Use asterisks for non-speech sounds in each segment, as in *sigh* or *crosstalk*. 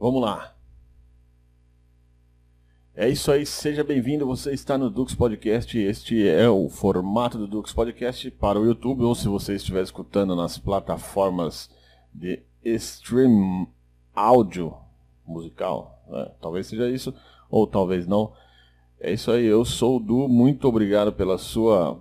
Vamos lá. É isso aí, seja bem-vindo. Você está no Dux Podcast. Este é o formato do Dux Podcast para o YouTube, ou se você estiver escutando nas plataformas de stream áudio musical, né? talvez seja isso, ou talvez não. É isso aí, eu sou o Du, muito obrigado pela sua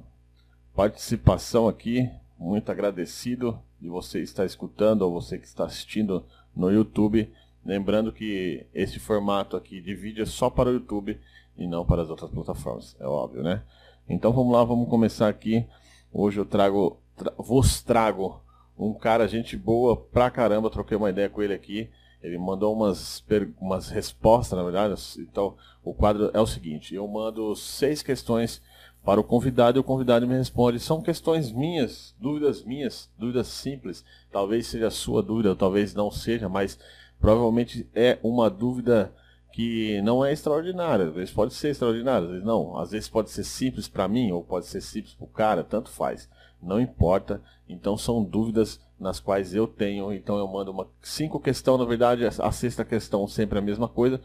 participação aqui, muito agradecido de você estar escutando ou você que está assistindo no YouTube. Lembrando que esse formato aqui de vídeo é só para o YouTube e não para as outras plataformas, é óbvio, né? Então vamos lá, vamos começar aqui. Hoje eu trago, tra vos trago um cara, gente boa pra caramba, troquei uma ideia com ele aqui. Ele mandou umas, umas respostas, na verdade. Então, o quadro é o seguinte: eu mando seis questões para o convidado e o convidado me responde. São questões minhas, dúvidas minhas, dúvidas simples. Talvez seja a sua dúvida, talvez não seja, mas provavelmente é uma dúvida que não é extraordinária. Às vezes pode ser extraordinária, às vezes não. Às vezes pode ser simples para mim ou pode ser simples para o cara, tanto faz. Não importa. Então são dúvidas nas quais eu tenho. Então eu mando uma cinco questões, na verdade, a sexta questão sempre a mesma coisa.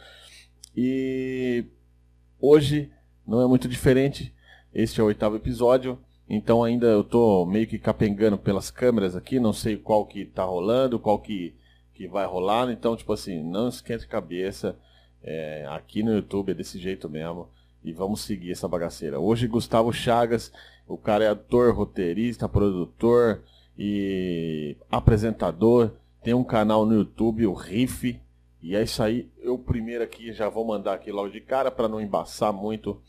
E hoje não é muito diferente. Este é o oitavo episódio. Então ainda eu tô meio que capengando pelas câmeras aqui, não sei qual que tá rolando, qual que, que vai rolar. Então, tipo assim, não esquente a cabeça. É, aqui no YouTube é desse jeito mesmo. E vamos seguir essa bagaceira. Hoje Gustavo Chagas, o cara é ator, roteirista, produtor, e apresentador, tem um canal no YouTube, o Riff, e é isso aí. Eu primeiro aqui já vou mandar aqui logo de cara para não embaçar muito.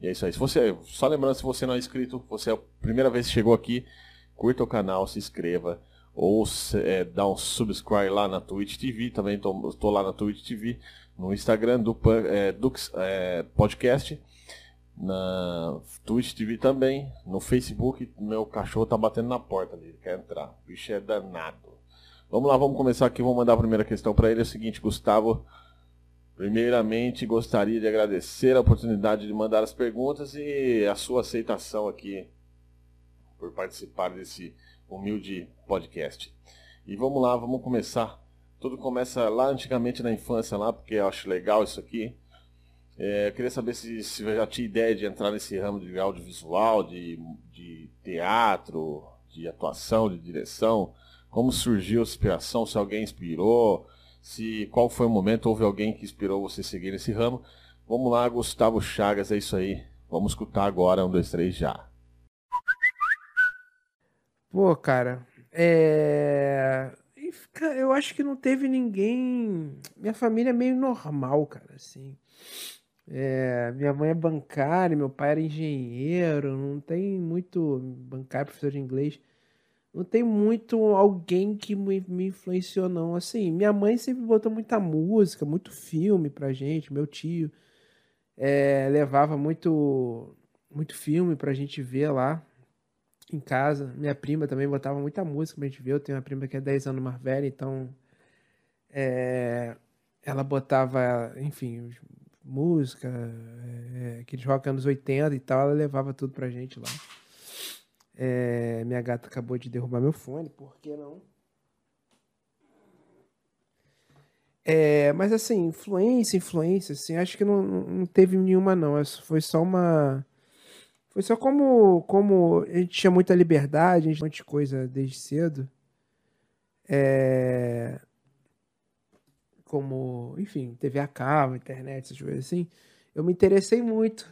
E é isso aí. Se você, só lembrando, se você não é inscrito, você é a primeira vez que chegou aqui, curta o canal, se inscreva ou é, dá um subscribe lá na Twitch TV, também estou lá na Twitch TV, no Instagram do é, Dux é, Podcast na Twitch TV também, no Facebook, meu cachorro tá batendo na porta ali, ele quer entrar. O bicho é danado. Vamos lá, vamos começar aqui, vou mandar a primeira questão para ele, é o seguinte, Gustavo, primeiramente gostaria de agradecer a oportunidade de mandar as perguntas e a sua aceitação aqui por participar desse humilde podcast. E vamos lá, vamos começar. Tudo começa lá antigamente na infância lá, porque eu acho legal isso aqui. É, eu queria saber se, se já tinha ideia de entrar nesse ramo de audiovisual, de, de teatro, de atuação, de direção. Como surgiu a inspiração? Se alguém inspirou? Se qual foi o momento? Houve alguém que inspirou você seguir nesse ramo? Vamos lá, Gustavo Chagas, é isso aí. Vamos escutar agora, um, dois, três, já. Pô, cara, é... Eu acho que não teve ninguém. Minha família é meio normal, cara, assim. É, minha mãe é bancária, meu pai era engenheiro, não tem muito bancário, professor de inglês. Não tem muito alguém que me, me influenciou, não. Assim, minha mãe sempre botou muita música, muito filme pra gente, meu tio é, levava muito, muito filme pra gente ver lá em casa. Minha prima também botava muita música pra gente ver. Eu tenho uma prima que é 10 anos mais velha, então é, ela botava, enfim, música, é, aqueles rock anos 80 e tal, ela levava tudo pra gente lá. É, minha gata acabou de derrubar meu fone, por que não? É, mas assim, influência, influência, assim, acho que não, não teve nenhuma não. Foi só uma. Foi só como, como a gente tinha muita liberdade, a gente tinha muita coisa desde cedo. É, como, enfim, TV a cabo, internet, essas coisas assim, eu me interessei muito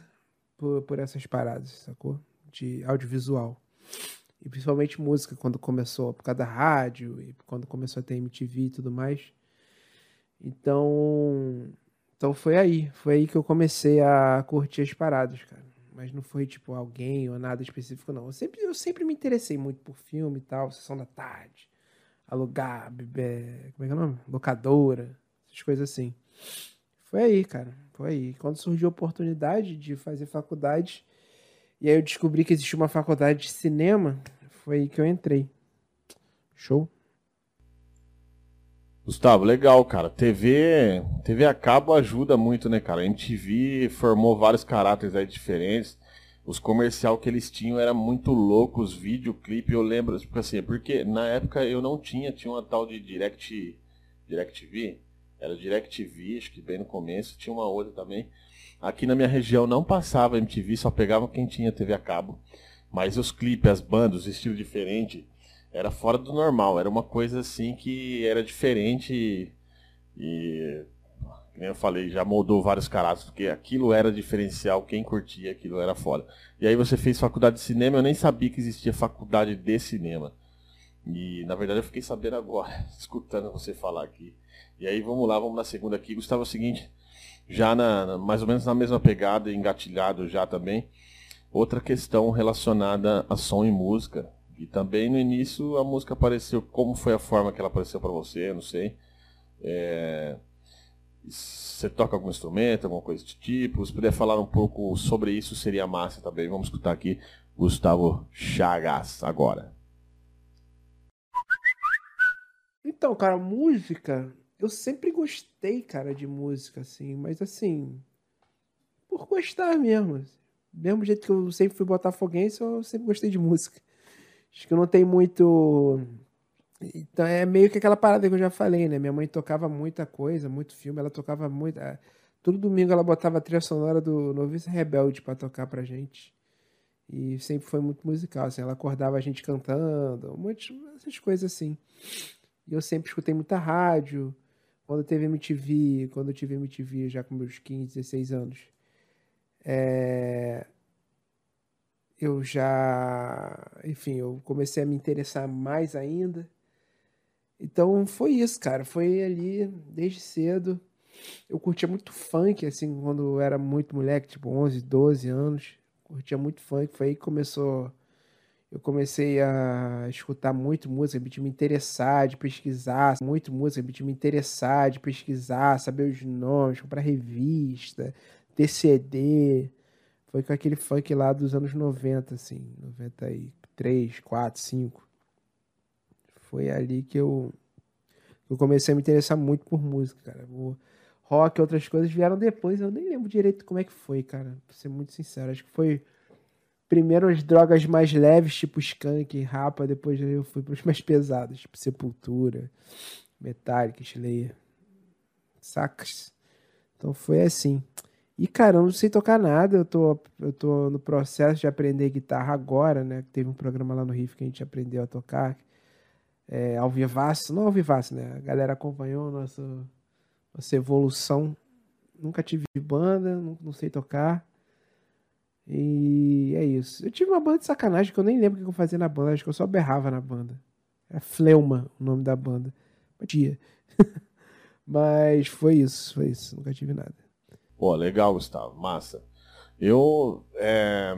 por, por essas paradas, sacou? De audiovisual. E principalmente música, quando começou, por causa da rádio, e quando começou a ter MTV e tudo mais. Então, então foi aí, foi aí que eu comecei a curtir as paradas, cara. Mas não foi tipo alguém ou nada específico, não. Eu sempre, eu sempre me interessei muito por filme e tal, sessão da tarde, alugar, beber, como é que é o nome? Locadora, essas coisas assim. Foi aí, cara. Foi aí. Quando surgiu a oportunidade de fazer faculdade, e aí eu descobri que existia uma faculdade de cinema, foi aí que eu entrei. Show? Gustavo, legal, cara. TV, TV a cabo ajuda muito, né, cara? A MTV formou vários caráteres aí diferentes. Os comercial que eles tinham era muito louco, os videoclipes, eu lembro, tipo assim, porque na época eu não tinha, tinha uma tal de Direct, DirecTV, Era DirecTV, acho que bem no começo, tinha uma outra também. Aqui na minha região não passava MTV, só pegava quem tinha TV a cabo. Mas os clipes, as bandas, o estilo diferente, era fora do normal. Era uma coisa assim que era diferente e, como eu falei, já moldou vários caráteres, porque aquilo era diferencial, quem curtia aquilo era foda. E aí você fez faculdade de cinema, eu nem sabia que existia faculdade de cinema. E na verdade eu fiquei sabendo agora, *laughs* escutando você falar aqui. E aí vamos lá, vamos na segunda aqui. Gustavo, é o seguinte, já na, mais ou menos na mesma pegada, engatilhado já também. Outra questão relacionada a som e música. E também no início a música apareceu, como foi a forma que ela apareceu para você, não sei. É... Você toca algum instrumento, alguma coisa desse tipo? Se puder falar um pouco sobre isso, seria massa também. Vamos escutar aqui Gustavo Chagas agora. Então, cara, música, eu sempre gostei, cara, de música, assim, mas assim, por gostar mesmo. Mesmo jeito que eu sempre fui botafoguense, eu sempre gostei de *laughs* música. Acho que não tem muito. Então é meio que aquela parada que eu já falei, né? Minha mãe tocava muita coisa, muito filme, ela tocava muito. É, todo domingo ela botava a trilha sonora do Novice Rebelde para tocar pra gente. E sempre foi muito musical, assim, ela acordava a gente cantando, muitas essas coisas assim. E eu sempre escutei muita rádio. Quando teve MTV, quando eu tive MTV já com meus 15, 16 anos, é... eu já, enfim, eu comecei a me interessar mais ainda. Então foi isso, cara. Foi ali desde cedo. Eu curtia muito funk, assim, quando eu era muito moleque, tipo 11, 12 anos. Curtia muito funk. Foi aí que começou eu comecei a escutar muito música, de me interessar, de pesquisar, muito música, de me interessar, de pesquisar, saber os nomes, comprar revista, ter CD. Foi com aquele funk lá dos anos 90, assim, 93, 4, 5. Foi ali que eu, eu comecei a me interessar muito por música, cara. O rock outras coisas vieram depois, eu nem lembro direito como é que foi, cara, pra ser muito sincero. Acho que foi primeiro as drogas mais leves, tipo skunk, rapa, depois eu fui para os mais pesados, tipo Sepultura, Metallica, Slayer. Sacas? Então foi assim. E, cara, eu não sei tocar nada, eu tô, eu tô no processo de aprender guitarra agora, né? Teve um programa lá no Riff que a gente aprendeu a tocar. É, ao vivaço, não ao vivaço, né? A galera acompanhou nossa, nossa evolução. Nunca tive banda, não, não sei tocar. E é isso. Eu tive uma banda de sacanagem que eu nem lembro o que eu fazia na banda. Acho que eu só berrava na banda. Era Fleuma o nome da banda. Batia. *laughs* Mas foi isso, foi isso. Nunca tive nada. Pô, legal, Gustavo. Massa. Eu, é,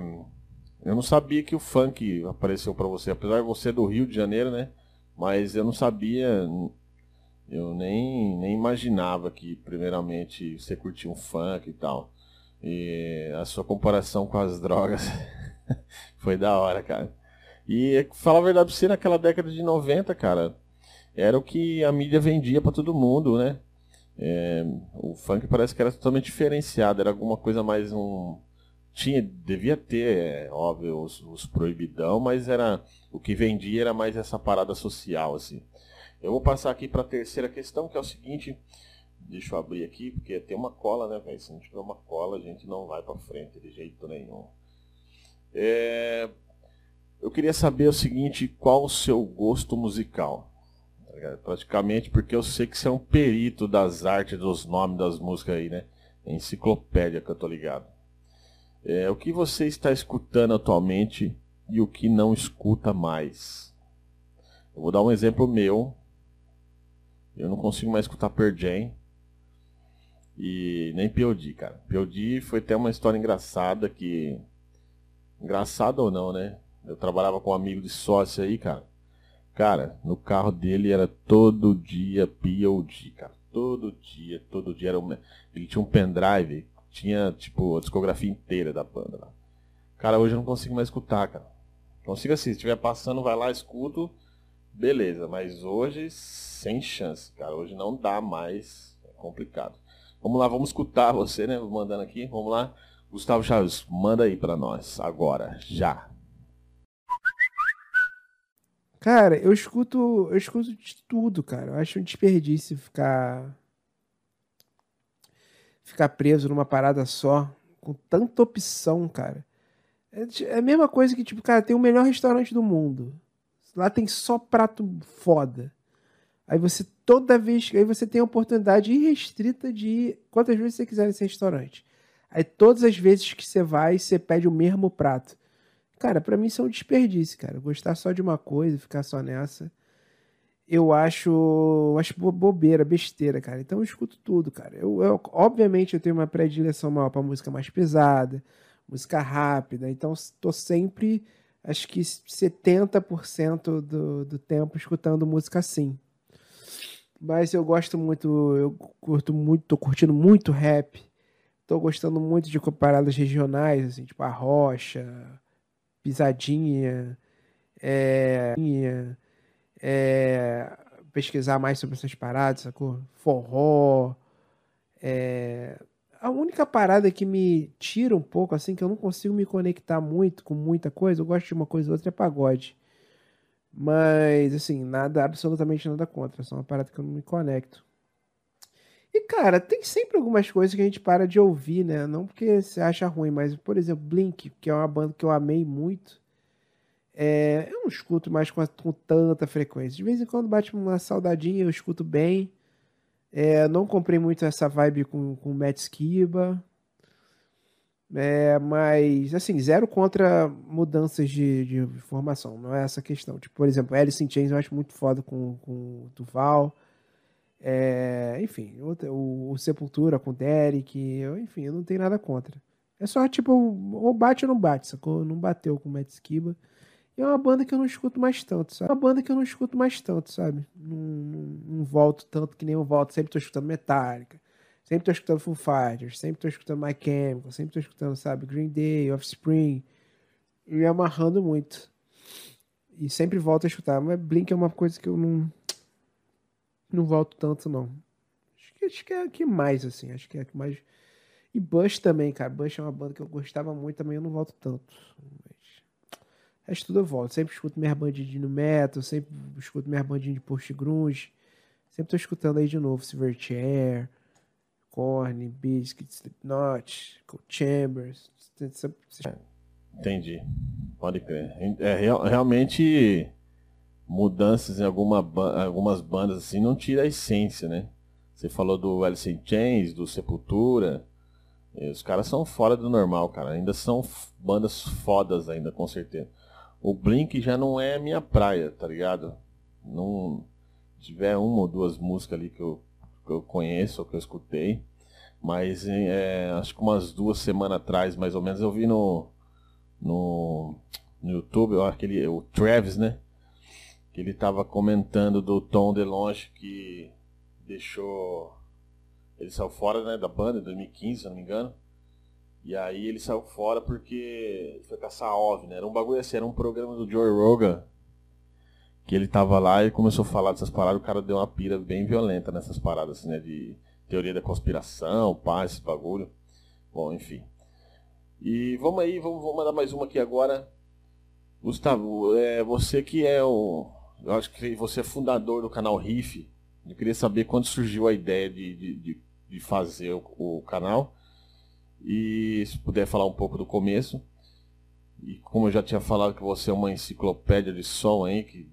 eu não sabia que o funk apareceu para você. Apesar de você do Rio de Janeiro, né? Mas eu não sabia, eu nem, nem imaginava que primeiramente você curtia um funk e tal. E a sua comparação com as *laughs* drogas *laughs* foi da hora, cara. E falar a verdade pra você, naquela década de 90, cara, era o que a mídia vendia para todo mundo, né? É, o funk parece que era totalmente diferenciado, era alguma coisa mais um. Tinha, devia ter, é, óbvio, os, os proibidão, mas era o que vendia era mais essa parada social, assim. Eu vou passar aqui para a terceira questão, que é o seguinte: Deixa eu abrir aqui, porque tem uma cola, né, velho? Se não tiver uma cola, a gente não vai para frente de jeito nenhum. É... Eu queria saber o seguinte, qual o seu gosto musical? Praticamente porque eu sei que você é um perito das artes, dos nomes das músicas aí, né? Enciclopédia que eu tô ligado. É, o que você está escutando atualmente e o que não escuta mais? Eu vou dar um exemplo meu. Eu não consigo mais escutar Jam. E nem P.O.D., cara. P.O.D. foi até uma história engraçada que... Engraçada ou não, né? Eu trabalhava com um amigo de sócio aí, cara. Cara, no carro dele era todo dia P.O.D., cara. Todo dia, todo dia. Era um... Ele tinha um pendrive, tinha, tipo, a discografia inteira da banda lá. Cara, hoje eu não consigo mais escutar, cara. Consigo assim, se estiver passando, vai lá, escuto. Beleza, mas hoje, sem chance, cara. Hoje não dá mais. É complicado. Vamos lá, vamos escutar você, né? Mandando aqui. Vamos lá. Gustavo Chaves, manda aí para nós agora, já. Cara, eu escuto, eu escuto de tudo, cara. Eu acho um desperdício ficar ficar preso numa parada só, com tanta opção, cara. É, é a mesma coisa que, tipo, cara, tem o melhor restaurante do mundo. Lá tem só prato foda. Aí você, toda vez. Aí você tem a oportunidade irrestrita de ir quantas vezes você quiser nesse restaurante. Aí todas as vezes que você vai, você pede o mesmo prato. Cara, para mim isso é um desperdício, cara. Gostar só de uma coisa, ficar só nessa. Eu acho, acho bobeira, besteira, cara. Então eu escuto tudo, cara. Eu, eu obviamente eu tenho uma predileção maior para música mais pesada, música rápida. Então tô sempre, acho que 70% do, do tempo escutando música assim. Mas eu gosto muito, eu curto muito, tô curtindo muito rap. Tô gostando muito de paradas regionais, assim, tipo a Rocha, Pisadinha, é, é, pesquisar mais sobre essas paradas, sacou? Forró. É, a única parada que me tira um pouco, assim, que eu não consigo me conectar muito com muita coisa, eu gosto de uma coisa ou outra, é pagode. Mas, assim, nada, absolutamente nada contra. É só uma parada que eu não me conecto. E, cara, tem sempre algumas coisas que a gente para de ouvir, né? Não porque você acha ruim, mas, por exemplo, Blink, que é uma banda que eu amei muito. É, eu não escuto mais com, com, tanta frequência. De vez em quando bate uma saudadinha, eu escuto bem. É, não comprei muito essa vibe com, com Matt Skiba. É, mas, assim, zero contra mudanças de, de formação. Não é essa questão. Tipo, por exemplo, Alice in Chains eu acho muito foda com, com o Duval. É, enfim, o, o, Sepultura com o Derek, eu, enfim, eu não tenho nada contra. É só tipo, ou bate ou não bate, sacou? Não bateu com o Matt Skiba. É uma banda que eu não escuto mais tanto, sabe? É uma banda que eu não escuto mais tanto, sabe? Não, não, não volto tanto que nem eu volto. Sempre tô escutando Metallica, sempre tô escutando Foo Fighters, sempre tô escutando My Chemical, sempre tô escutando, sabe, Green Day, Offspring. E amarrando muito. E sempre volto a escutar. Mas Blink é uma coisa que eu não não volto tanto, não. Acho que, acho que é a que mais, assim. Acho que é a que mais. E Bush também, cara. Bush é uma banda que eu gostava muito, também eu não volto tanto. Mas... O resto tudo eu volto. Sempre escuto minha bandinha de no metal, sempre escuto minha bandinha de post-grunge. Sempre tô escutando aí de novo Silverchair, Korn, Biscuit, Slipknot, Cold Chambers. Entendi. Pode crer. É, realmente mudanças em alguma, algumas bandas assim não tira a essência, né? Você falou do Alice in Chains, do Sepultura. Os caras são fora do normal, cara. Ainda são bandas fodas ainda, com certeza. O Blink já não é minha praia, tá ligado? Não tiver uma ou duas músicas ali que eu, que eu conheço ou que eu escutei. Mas é, acho que umas duas semanas atrás, mais ou menos, eu vi no, no, no YouTube, aquele, o Travis, né? Ele estava comentando do Tom DeLonge que deixou ele saiu fora né, da banda em 2015, se não me engano. E aí ele saiu fora porque foi caçar OVNI, né? Era um bagulho assim, era um programa do Joe Rogan que ele tava lá e começou a falar dessas paradas, o cara deu uma pira bem violenta nessas paradas, assim, né? De teoria da conspiração, paz, esse bagulho. Bom, enfim. E vamos aí, vamos, vamos mandar mais uma aqui agora. Gustavo, é, você que é o, eu acho que você é fundador do canal Riff. Eu queria saber quando surgiu a ideia de, de, de fazer o, o, canal. E se puder falar um pouco do começo. E como eu já tinha falado que você é uma enciclopédia de som aí, que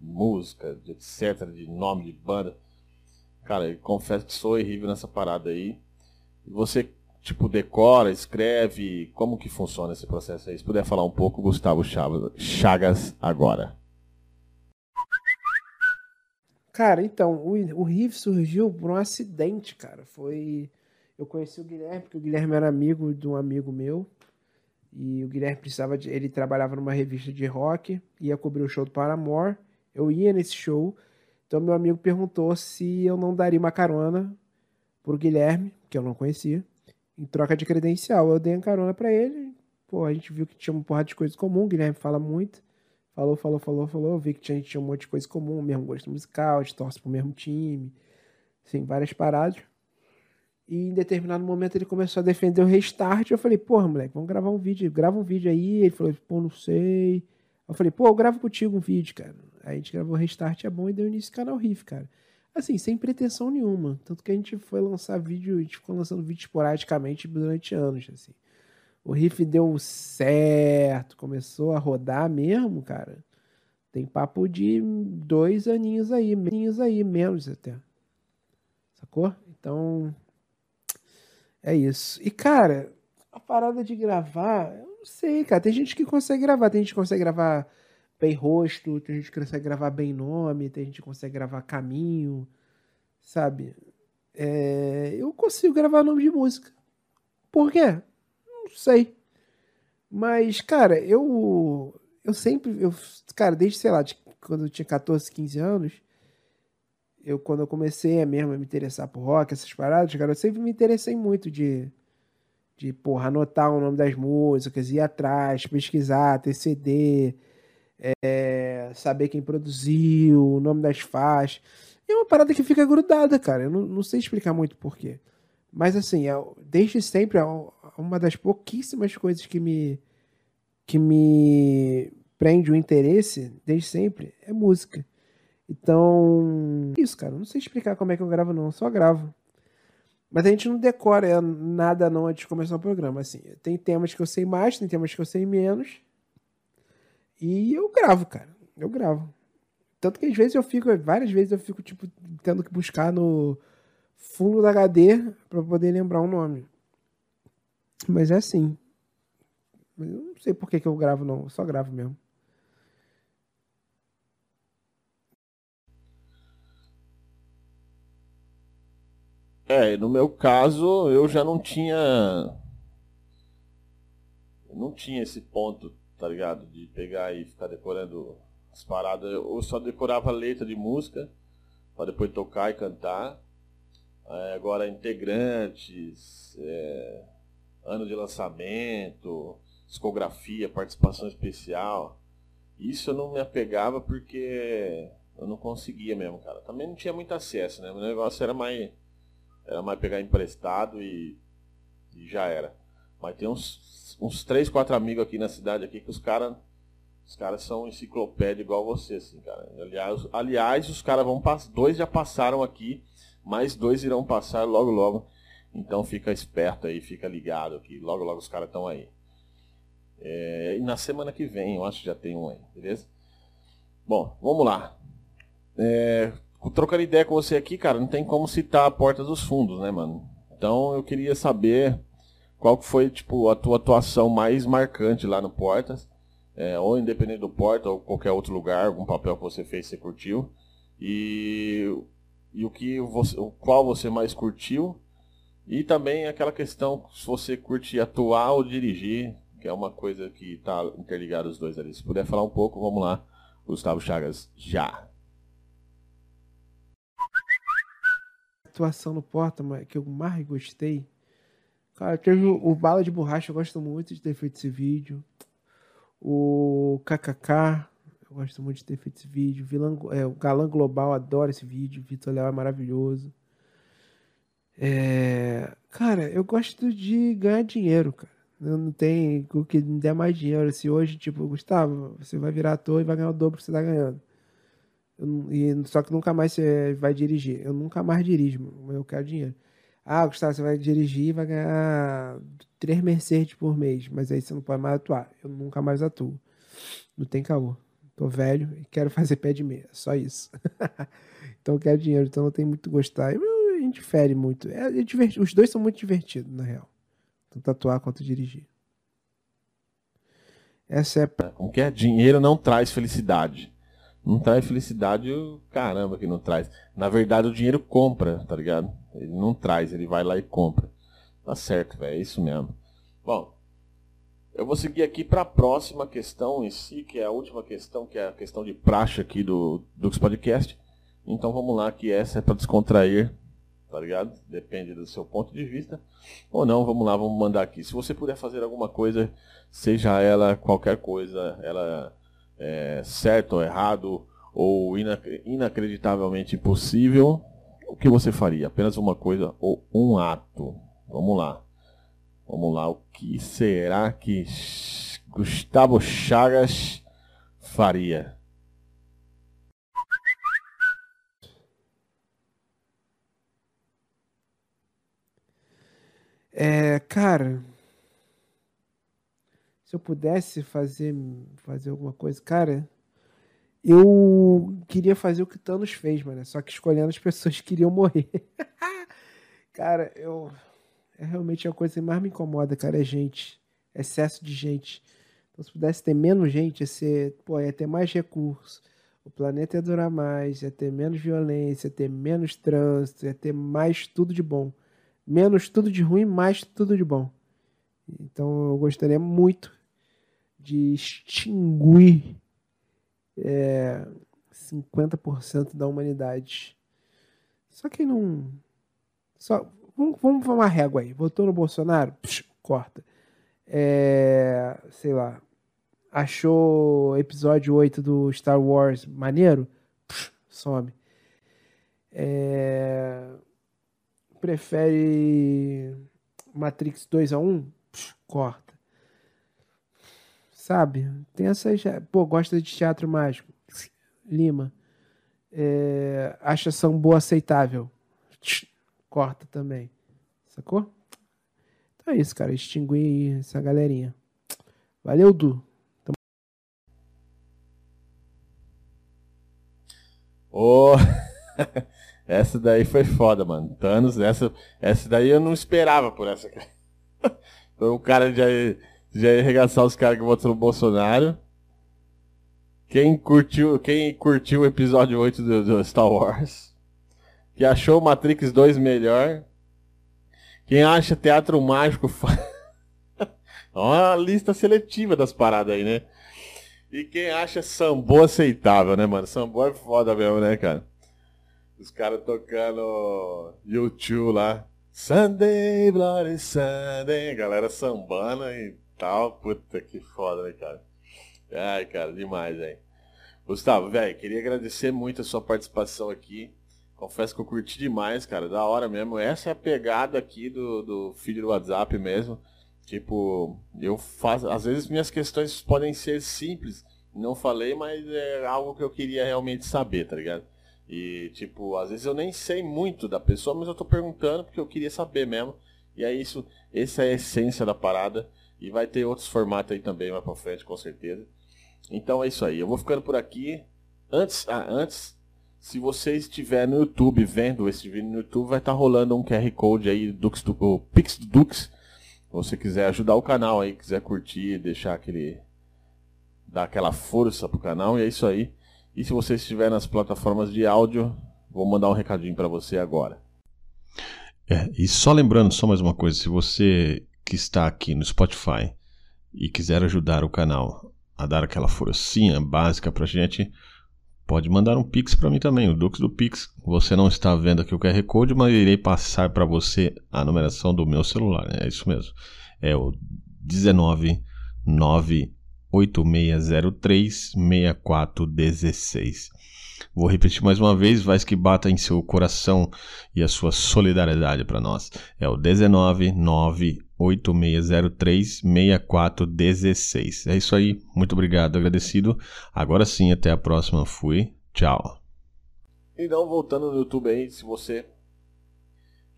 música, etc, de nome de banda. Cara, eu confesso que sou horrível nessa parada aí. E você, tipo, decora, escreve, como que funciona esse processo aí? Se puder falar um pouco, Gustavo Chagas agora. Cara, então, o, o riff surgiu por um acidente, cara. Foi. Eu conheci o Guilherme, porque o Guilherme era amigo de um amigo meu. E o Guilherme precisava de. Ele trabalhava numa revista de rock, ia cobrir o show do Paramore. Eu ia nesse show. Então, meu amigo perguntou se eu não daria uma carona pro Guilherme, que eu não conhecia, em troca de credencial. Eu dei uma carona para ele. Pô, a gente viu que tinha uma porrada de coisas comum. O Guilherme fala muito. Falou, falou, falou, falou. Vi que a gente tinha um monte de coisa comum, mesmo gosto musical, a gente torce pro mesmo time. Assim, várias paradas. E em determinado momento ele começou a defender o restart. Eu falei, porra, moleque, vamos gravar um vídeo. Grava um vídeo aí. Ele falou, pô, não sei. Eu falei, pô, eu gravo contigo um vídeo, cara. Aí a gente gravou restart, é bom, e deu início ao canal Riff, cara. Assim, sem pretensão nenhuma. Tanto que a gente foi lançar vídeo, a gente ficou lançando vídeo esporadicamente durante anos, assim. O riff deu certo, começou a rodar mesmo, cara. Tem papo de dois aninhos aí, aninhos aí, menos até. Sacou? Então, é isso. E, cara, a parada de gravar, eu não sei, cara. Tem gente que consegue gravar, tem gente que consegue gravar bem rosto, tem gente que consegue gravar bem nome, tem gente que consegue gravar caminho, sabe? É, eu consigo gravar nome de música. Por quê? Sei. Mas, cara, eu. Eu sempre. Eu, cara, desde, sei lá, de, quando eu tinha 14, 15 anos, eu, quando eu comecei a mesmo a me interessar por rock, essas paradas, cara, eu sempre me interessei muito de. De, porra, anotar o nome das músicas, ir atrás, pesquisar, ter CD, é, saber quem produziu, o nome das faixas. É uma parada que fica grudada, cara. Eu não, não sei explicar muito porquê. Mas assim, é, desde sempre, é uma das pouquíssimas coisas que me que me prende o interesse, desde sempre, é música. Então, isso, cara. Não sei explicar como é que eu gravo, não. Eu só gravo. Mas a gente não decora nada não antes de começar o programa. Assim, tem temas que eu sei mais, tem temas que eu sei menos. E eu gravo, cara. Eu gravo. Tanto que às vezes eu fico, várias vezes eu fico, tipo, tendo que buscar no fundo da HD para poder lembrar um nome. Mas é assim. Mas eu não sei por que, que eu gravo, não. Eu só gravo mesmo. É, no meu caso, eu já não tinha. não tinha esse ponto tá ligado? De pegar e ficar decorando as paradas. Eu só decorava letra de música para depois tocar e cantar. É, agora integrantes, é, ano de lançamento, discografia, participação especial. Isso eu não me apegava porque eu não conseguia mesmo, cara. Também não tinha muito acesso, né? O negócio era mais era mais pegar emprestado e, e já era. Mas tem uns, uns três, quatro amigos aqui na cidade aqui que os caras os caras são enciclopédia igual você, assim, cara. Aliás, aliás os caras vão passar. Dois já passaram aqui, mais dois irão passar logo logo. Então fica esperto aí, fica ligado que logo logo os caras estão aí. É, e na semana que vem, eu acho que já tem um aí, beleza? Bom, vamos lá. É, trocando ideia com você aqui, cara, não tem como citar a Porta dos Fundos, né, mano? Então eu queria saber qual foi tipo a tua atuação mais marcante lá no Portas, é, ou independente do Porta ou qualquer outro lugar, algum papel que você fez você curtiu e, e o que você, o qual você mais curtiu e também aquela questão se você curte atuar ou dirigir, que é uma coisa que está interligada os dois ali. Se puder falar um pouco, vamos lá, Gustavo Chagas, já. atuação no Porta que eu mais gostei Cara, teve o, Bala de Borracha, eu gosto muito de ter feito esse vídeo. O KKK, eu gosto muito de ter feito esse vídeo. Vilão, é, o Galã Global, adoro esse vídeo. Vitor Léo é maravilhoso. É, cara, eu gosto de ganhar dinheiro, cara. Eu não tem o que me der mais dinheiro. Se hoje, tipo, Gustavo, você vai virar ator e vai ganhar o dobro que você tá ganhando. Eu, e, só que nunca mais você vai dirigir. Eu nunca mais dirijo, eu quero dinheiro. Ah, Gustavo, você vai dirigir e vai ganhar três Mercedes por mês, mas aí você não pode mais atuar. Eu nunca mais atuo. Não tem caô. Tô velho e quero *laughs* fazer pé de meia. Só isso. *laughs* então eu quero dinheiro, então não tem muito gostar. Eu, a gente fere muito. É, é divertido. Os dois são muito divertidos, na real. Tanto atuar quanto dirigir. Essa é. Com que dinheiro não traz felicidade. Não traz felicidade, caramba que não traz. Na verdade, o dinheiro compra, tá ligado? Ele não traz, ele vai lá e compra. Tá certo, velho, é isso mesmo. Bom, eu vou seguir aqui para a próxima questão em si, que é a última questão, que é a questão de praxe aqui do Dux Podcast. Então vamos lá, que essa é para descontrair, tá ligado? Depende do seu ponto de vista. Ou não, vamos lá, vamos mandar aqui. Se você puder fazer alguma coisa, seja ela qualquer coisa, ela é, certo ou errado, ou inacreditavelmente impossível, o que você faria? Apenas uma coisa ou um ato? Vamos lá. Vamos lá. O que será que Gustavo Chagas faria? Cara, se eu pudesse fazer, fazer alguma coisa, cara, eu queria fazer o que Thanos fez, mano. Só que escolhendo as pessoas que queriam morrer. *laughs* cara, eu. É realmente a coisa que mais me incomoda, cara, é gente. Excesso de gente. Então, se pudesse ter menos gente, ia ser. Pô, ia ter mais recursos. O planeta ia durar mais, ia ter menos violência, ia ter menos trânsito, ia ter mais tudo de bom. Menos tudo de ruim, mais tudo de bom. Então eu gostaria muito de extinguir é, 50% da humanidade. Só que não. Só, vamos, vamos uma régua aí. Votou no Bolsonaro? Psh, corta. É, sei lá. Achou episódio 8 do Star Wars maneiro? Psh, some. É, prefere Matrix 2 a 1? Psh, corta sabe? Tem essas. Pô, gosta de teatro mágico. Lima. É, acha boa aceitável. Corta também. Sacou? Então é isso, cara. Extinguir essa galerinha. Valeu, Du. Tamo... Oh, *laughs* essa daí foi foda, mano. Thanos, essa, essa daí eu não esperava por essa. *laughs* Foi um cara de já ia arregaçar os caras que votam no Bolsonaro. Quem curtiu, quem curtiu o episódio 8 do, do Star Wars. Que achou Matrix 2 melhor. Quem acha teatro mágico. *laughs* Uma lista seletiva das paradas aí, né? E quem acha Sambo aceitável, né, mano? Sambo é foda mesmo, né, cara? Os caras tocando YouTube lá. Sunday, Bloody Sunday. Galera sambando e tal. Puta que foda, né, cara? Ai, cara, demais, velho. Gustavo, velho, queria agradecer muito a sua participação aqui. Confesso que eu curti demais, cara. Da hora mesmo. Essa é a pegada aqui do, do feed do WhatsApp mesmo. Tipo, eu faço. Às vezes minhas questões podem ser simples. Não falei, mas é algo que eu queria realmente saber, tá ligado? E, tipo, às vezes eu nem sei muito da pessoa, mas eu tô perguntando porque eu queria saber mesmo. E é isso, essa é a essência da parada. E vai ter outros formatos aí também mais pra frente, com certeza. Então é isso aí. Eu vou ficando por aqui. Antes, ah, antes se você estiver no YouTube vendo esse vídeo no YouTube, vai estar tá rolando um QR Code aí do, o Pix do Dux. Se você quiser ajudar o canal aí, quiser curtir, deixar aquele. dar aquela força pro canal, e é isso aí. E se você estiver nas plataformas de áudio, vou mandar um recadinho para você agora. É, e só lembrando, só mais uma coisa, se você que está aqui no Spotify e quiser ajudar o canal a dar aquela forcinha básica pra gente, pode mandar um Pix para mim também, o Dux do Pix. Você não está vendo aqui o QR Code, mas irei passar para você a numeração do meu celular. É isso mesmo. É o 19 98603 6416. Vou repetir mais uma vez, vai que bata em seu coração e a sua solidariedade para nós. É o 19 8603 6416. É isso aí. Muito obrigado, agradecido. Agora sim, até a próxima. Fui. Tchau. Então, voltando no YouTube aí, se você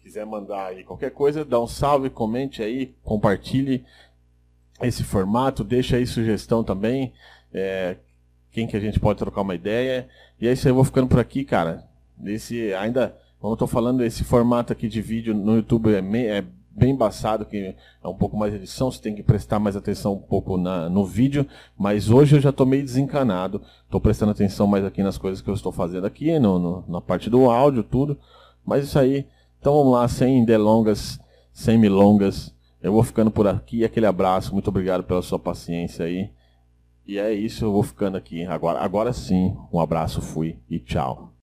quiser mandar aí qualquer coisa, dá um salve, comente aí, compartilhe esse formato, deixa aí sugestão também. É, quem que a gente pode trocar uma ideia. E é isso aí, eu vou ficando por aqui, cara. Esse ainda, como eu tô falando, esse formato aqui de vídeo no YouTube é, é bem embaçado, que é um pouco mais edição, você tem que prestar mais atenção um pouco na, no vídeo, mas hoje eu já estou meio desencanado, estou prestando atenção mais aqui nas coisas que eu estou fazendo aqui, no, no, na parte do áudio, tudo, mas isso aí, então vamos lá, sem delongas, sem milongas, eu vou ficando por aqui, aquele abraço, muito obrigado pela sua paciência aí, e é isso, eu vou ficando aqui, agora, agora sim, um abraço, fui e tchau.